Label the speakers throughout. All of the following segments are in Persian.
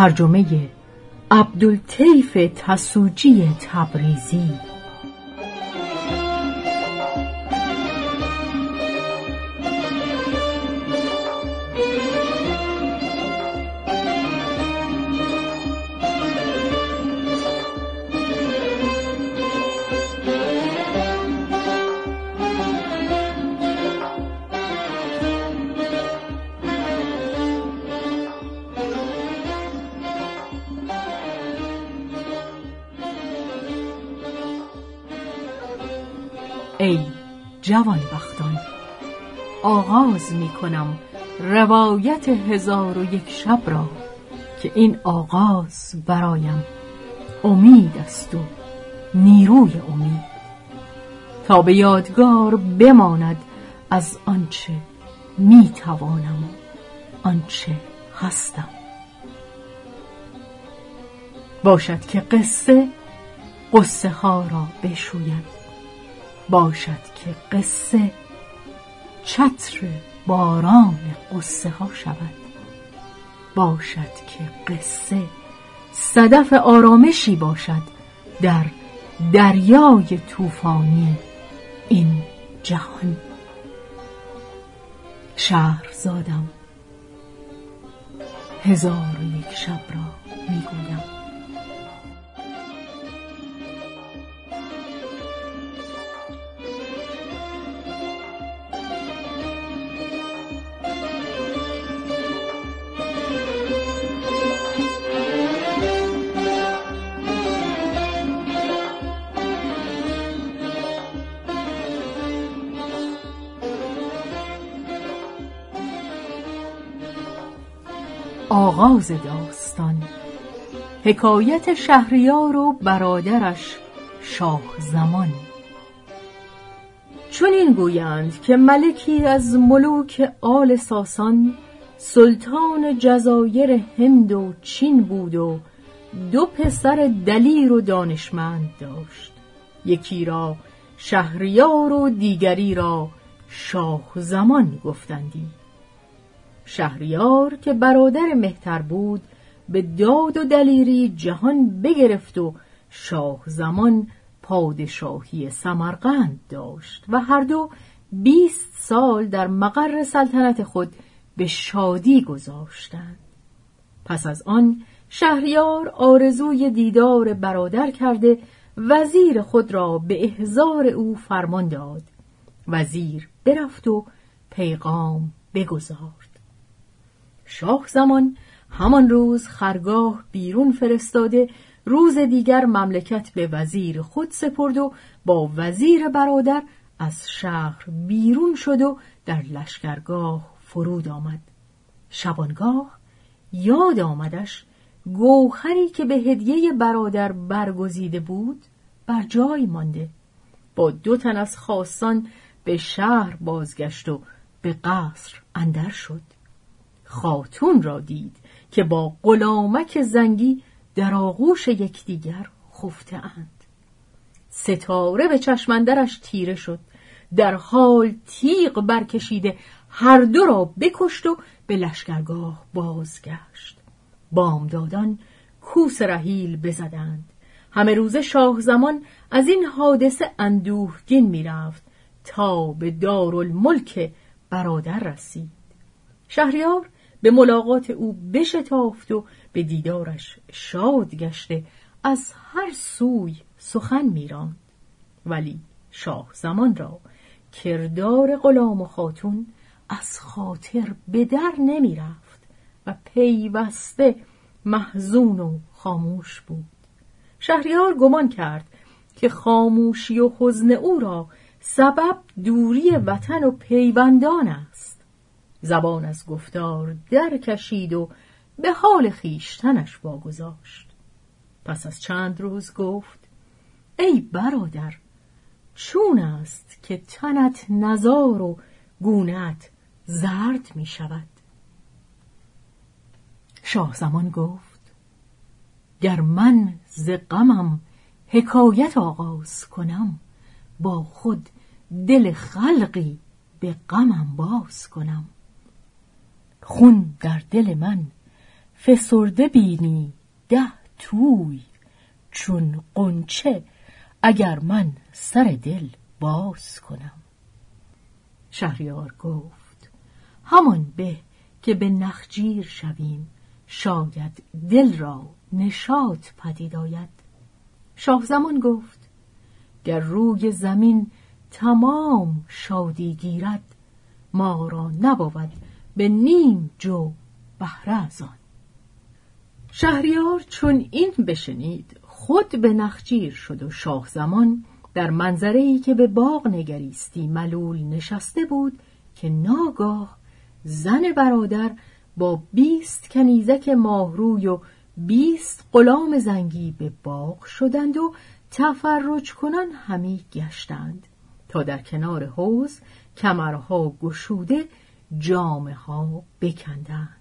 Speaker 1: ترجمه عبدالطیف تسوجی تبریزی. جوان بختان. آغاز می کنم روایت هزار و یک شب را که این آغاز برایم امید است و نیروی امید. تا به یادگار بماند از آنچه می توانم آنچه هستم. باشد که قصه قصه ها را بشوید باشد که قصه چتر باران قصه ها شود. باشد که قصه صدف آرامشی باشد در دریای طوفانی این جهان. شهر زادم هزار و یک شب را می‌گویم. آغاز داستان. حکایت شهریار و برادرش شاه زمان. چون این گویند که ملکی از ملوک آل ساسان سلطان جزایر هند و چین بود و دو پسر دلیر و دانشمند داشت. یکی را شهریار و دیگری را شاه زمان گفتندی. شهریار که برادر مهتر بود به داد و دلیری جهان بگرفت و شاه زمان پادشاهی سمرقند داشت و هر دو بیست سال در مقر سلطنت خود به شادی گذاشتند. پس از آن شهریار آرزوی دیدار برادر کرده وزیر خود را به احضار او فرمان داد. وزیر برفت و پیغام بگذار شاه زمان همان روز خرگاه بیرون فرستاده روز دیگر مملکت به وزیر خود سپرد و با وزیر برادر از شهر بیرون شد و در لشکرگاه فرود آمد. شبانگاه یاد آمدش گوهری که به هدیه برادر برگزیده بود بر جای مانده. با دو تن از خاصان به شهر بازگشت و به قصر اندر شد. خاتون را دید که با غلامک زنگی در آغوش یکدیگر خفته اند ستاره به چشمندرش تیره شد در حال تیغ برکشیده هر دو را بکشت و به لشکرگاه بازگشت. بامدادان کوس رحیل بزدند. همه روز شاه زمان از این حادثه اندوهگین می‌رفت تا به دارالملک برادر رسید. شهریار به ملاقات او بشتافت و به دیدارش شاد گشته. از هر سوی سخن میراند. ولی شاه زمان را کردار غلام و خاتون از خاطر به در نمی و پیوسته محزون و خاموش بود. شهریار گمان کرد که خاموشی و حزن او را سبب دوری وطن و پیوندان است. زبان از گفتار درکشید و به حال خیشتنش واگذاشت. پس از چند روز گفت ای برادر چون است که تنت نزار و گونت زرد می شود شاه زمان گفت گر من ز غمم حکایت آغاز کنم با خود دل خلقی به غمم باز کنم. خون در دل من فسرده بینی ده توی چون قنچه اگر من سر دل باز کنم. شهریار گفت همان به که به نخجیر شویم شاید دل را نشاط پدید آید. شاه زمان گفت گر روی زمین تمام شادی گیرد ما را نبود به نیم جو بهره از آن شهریار چون این بشنید خود به نخجیر شد و شاه زمان در منظره ای که به باغ نگریستی ملول نشسته بود که ناگاه زن برادر با بیست کنیزک ماهروی و بیست غلام زنگی به باغ شدند و تفرج کنان همی گشتند. تا در کنار حوز کمرها گشوده جامه ها بکندند.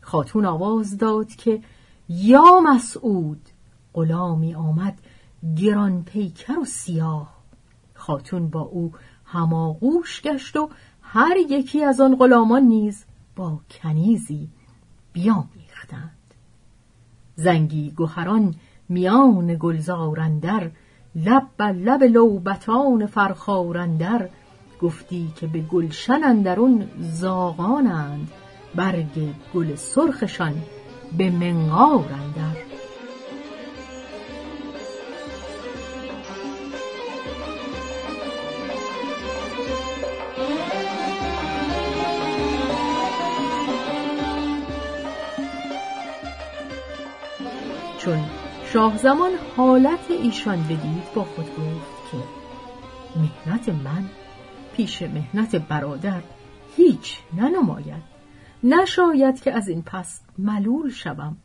Speaker 1: خاتون آواز داد که یا مسعود غلامی آمد گران پیکر و سیاه. خاتون با او هماغوش گشت و هر یکی از آن غلامان نیز با کنیزی بیامیختند. زنگی گوهران میان گلزارندر لب بر لب لوبتان فرخارندر گفتی که به گلشن اندرون زاغانند برگ گل سرخشان به منقار اندر. چون شاه زمان حالت ایشان بدید با خود گفت که مهنت من پیش مهنت برادر هیچ ننماید. نشاید که از این پس ملول شوم.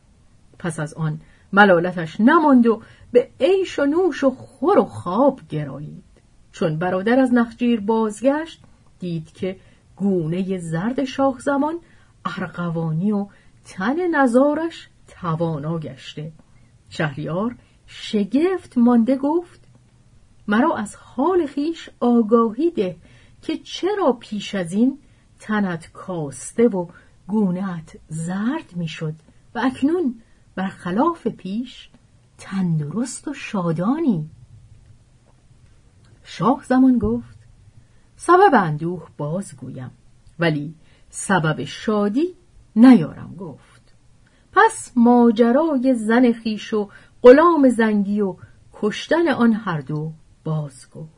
Speaker 1: پس از آن ملالتش نماند و به عیش و نوش و خور و خواب گرایید. چون برادر از نخجیر بازگشت دید که گونه زرد شاه زمان ارغوانی و تن نزارش توانا گشته. شهریار شگفت مانده گفت مرا از حال خیش آگاهی ده که چرا پیش از این تنت کاسته و گونهت زرد می‌شد و اکنون برخلاف پیش تندرست و شادانی؟ شاه زمان گفت سبب اندوه بازگویم ولی سبب شادی نیارم گفت. پس ماجرای زن خیش و غلام زنگی و کشتن آن هر دو باز گفت.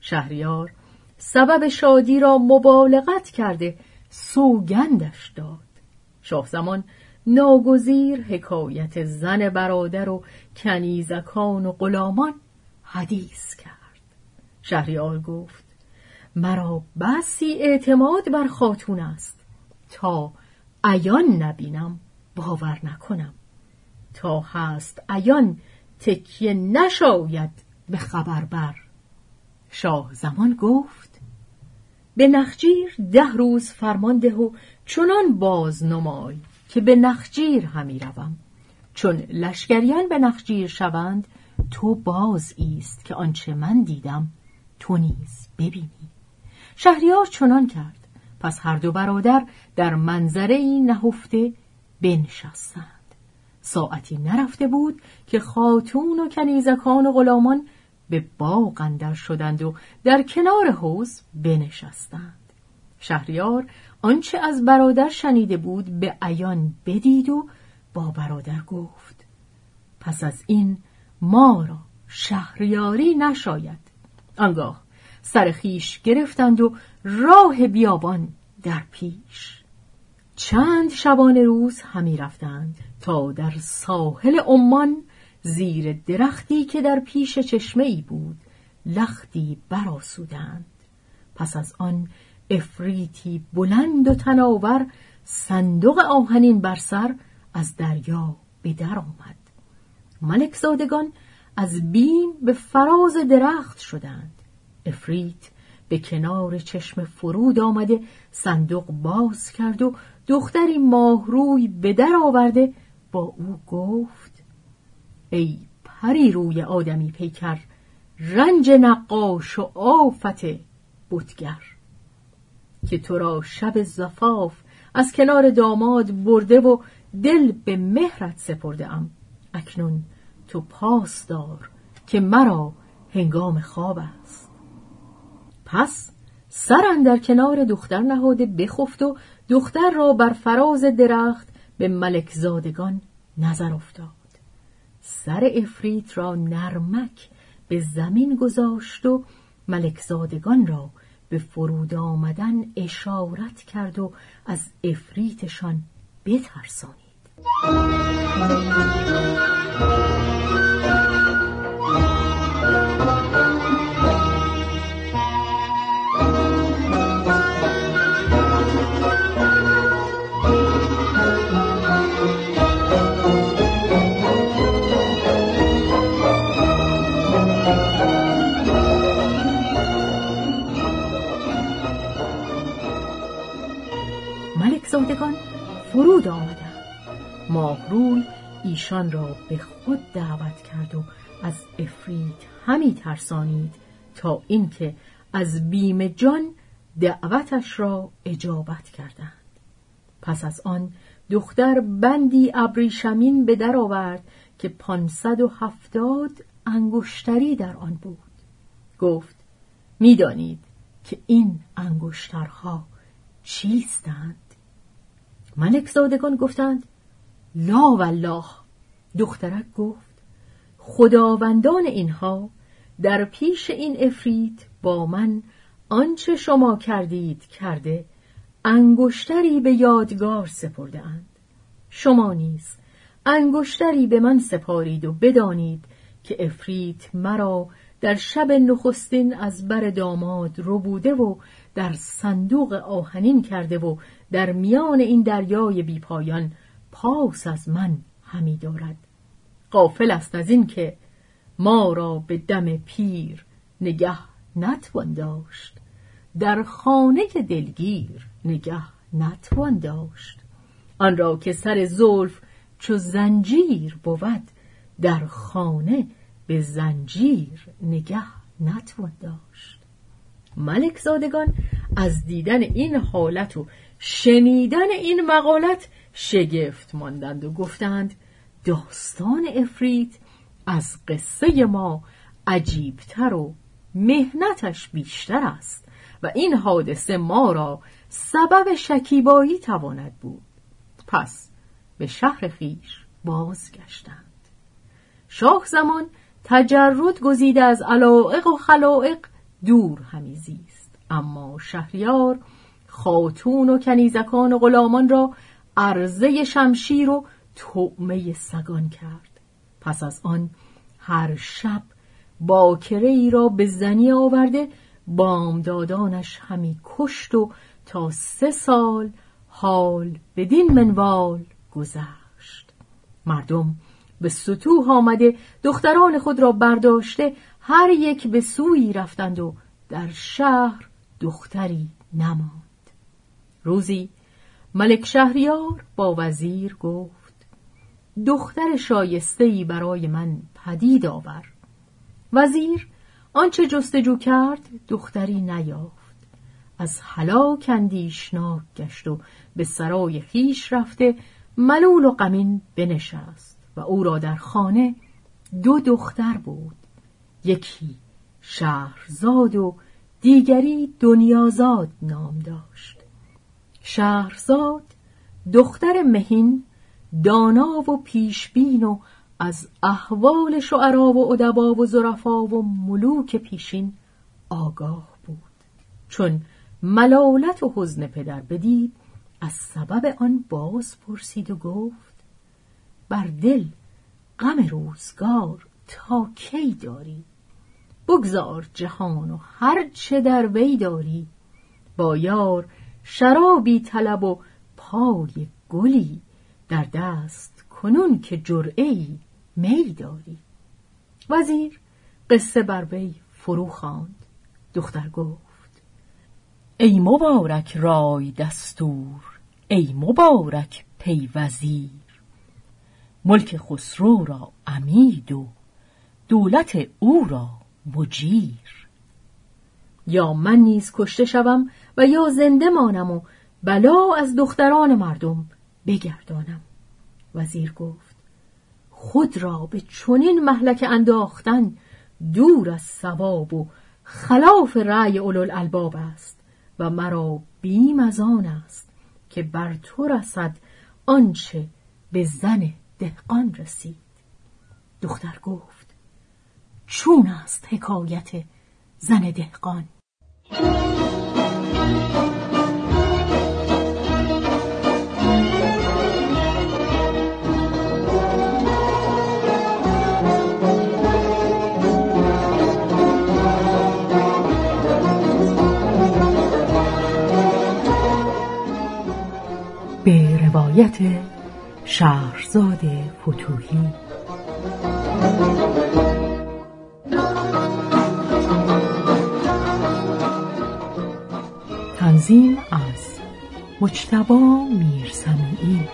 Speaker 1: شهریار سبب شادی را مبالغت کرده سوگندش داد. شاه زمان ناگزیر حکایت زن برادر و کنیزکان و غلامان حدیث کرد. شهریار گفت مرا بسی اعتماد بر خاتون است. تا ایان نبینم باور نکنم. تا هست ایان تکیه نشاید به خبر بر شاه زمان گفت به نخجیر ده روز فرمان ده و چنان باز نمای که به نخجیر همی روم. چون لشکریان به نخجیر شوند تو باز ایست که آنچه من دیدم تو نیز ببینی. شهریار چنان کرد پس هر دو برادر در منظره نهفته بنشستند. ساعتی نرفته بود که خاتون و کنیزکان و غلامان به باغ اندر شدند و در کنار حوز بنشستند. شهریار آنچه از برادر شنیده بود به عیان بدید و با برادر گفت پس از این ما را شهریاری نشاید. آنگاه سر خیش گرفتند و راه بیابان در پیش. چند شبانه روز همی رفتند تا در ساحل عمان زیر درختی که در پیش چشمه ای بود لختی براسودند پس از آن افریتی بلند و تناور صندوق آهنین بر سر از دریا به در آمد. ملک زادگان از بیم به فراز درخت شدند. افریت به کنار چشم فرود آمده صندوق باز کرد و دختری ماهروی به در آورده با او گفت ای پری روی آدمی پیکر رنج نقاش و آفت بتگر. که تو را شب زفاف از کنار داماد برده و دل به مهرت سپرده ام اکنون تو پاس دار که مرا هنگام خواب است. پس سر در کنار دختر نهاده بخفت و دختر را بر فراز درخت به ملک زادگان نظر افتاد. سر افریت را نرمک به زمین گذاشت و ملک زادگان را به فرود آمدن اشارت کرد و از افریتشان بترسانید. فرود آمدند. ماهروی ایشان را به خود دعوت کرد و از افرید همی ترسانید تا اینکه از بیم جان دعوتش را اجابت کردند. پس از آن دختر بندی ابریشمین به در آورد که پانصد و هفتاد انگشتری در آن بود. گفت می‌دانید که این انگشترها چیستند؟ ملک زادگان گفتند لا والله دخترک گفت خداوندان اینها در پیش این افرید با من آنچه شما کردید کرده انگشتری به یادگار سپرده اند. شما نیز انگشتری به من سپارید و بدانید که افریت مرا در شب نخستین از بر داماد رو بوده و در صندوق آهنین کرده و در میان این دریای بیپایان پاس از من همی دارد. قافل است از این که ما را به دم پیر نگه نتوان داشت. در خانه دلگیر نگه نتوان داشت. آن را که سر زلف چو زنجیر بود در خانه به زنجیر نگه نتوان داشت. ملک زادگان از دیدن این حالت و شنیدن این مقالت شگفت ماندند و گفتند داستان افرید از قصه ما عجیبتر و مهنتش بیشتر است و این حادثه ما را سبب شکیبایی تواند بود. پس به شهر خیش بازگشتند. شاه زمان تجرد گزیده از علائق و خلائق دور همی زیست. اما شهریار خاتون و کنیزکان و غلامان را عرضه شمشیر و طعمه سگان کرد. پس از آن هر شب باکره ای را به زنی آورده بامدادانش همی کشت و تا سه سال حال بدین منوال گذشت. مردم به سطوح آمده دختران خود را برداشته هر یک به سوی رفتند و در شهر دختری نماند. روزی ملک شهریار با وزیر گفت دختر شایستهی برای من پدید آور. وزیر آنچه جستجو کرد دختری نیافت. از هلاک اندیشناک گشت و به سرای خیش رفته ملول و غمین بنشست و او را در خانه دو دختر بود. یکی شهرزاد و دیگری دنیازاد نام داشت. شهرزاد دختر مهین دانا و پیشبین و از احوال شعرا و ادبا و زرفا و ملوک پیشین آگاه بود. چون ملالت و حزن پدر بدید از سبب آن باز پرسید و گفت بر دل غم روزگار تا کی داری؟ بگذار جهان و هر چه در وی داری با یار شرابی طلب و پای گلی. در دست کنون که جرعی می داری. وزیر قصه بر وی فرو خواند. دختر گفت ای مبارک رای دستور ای مبارک پی وزیر ملک خسرو را امید و دولت او را مجیر یا من نیز کشته شوم و یا زنده مانم و بلا از دختران مردم بگردانم. وزیر گفت خود را به چنین محلک انداختن دور از ثواب و خلاف رأی الباب است و مرا بیم از آن است که بر تو رسد آنچه به زن دهقان رسید. دختر گفت چون است حکایت زن دهقان؟ روایت شهرزاد فتوهی. تنظیم از مجتبا میرسمی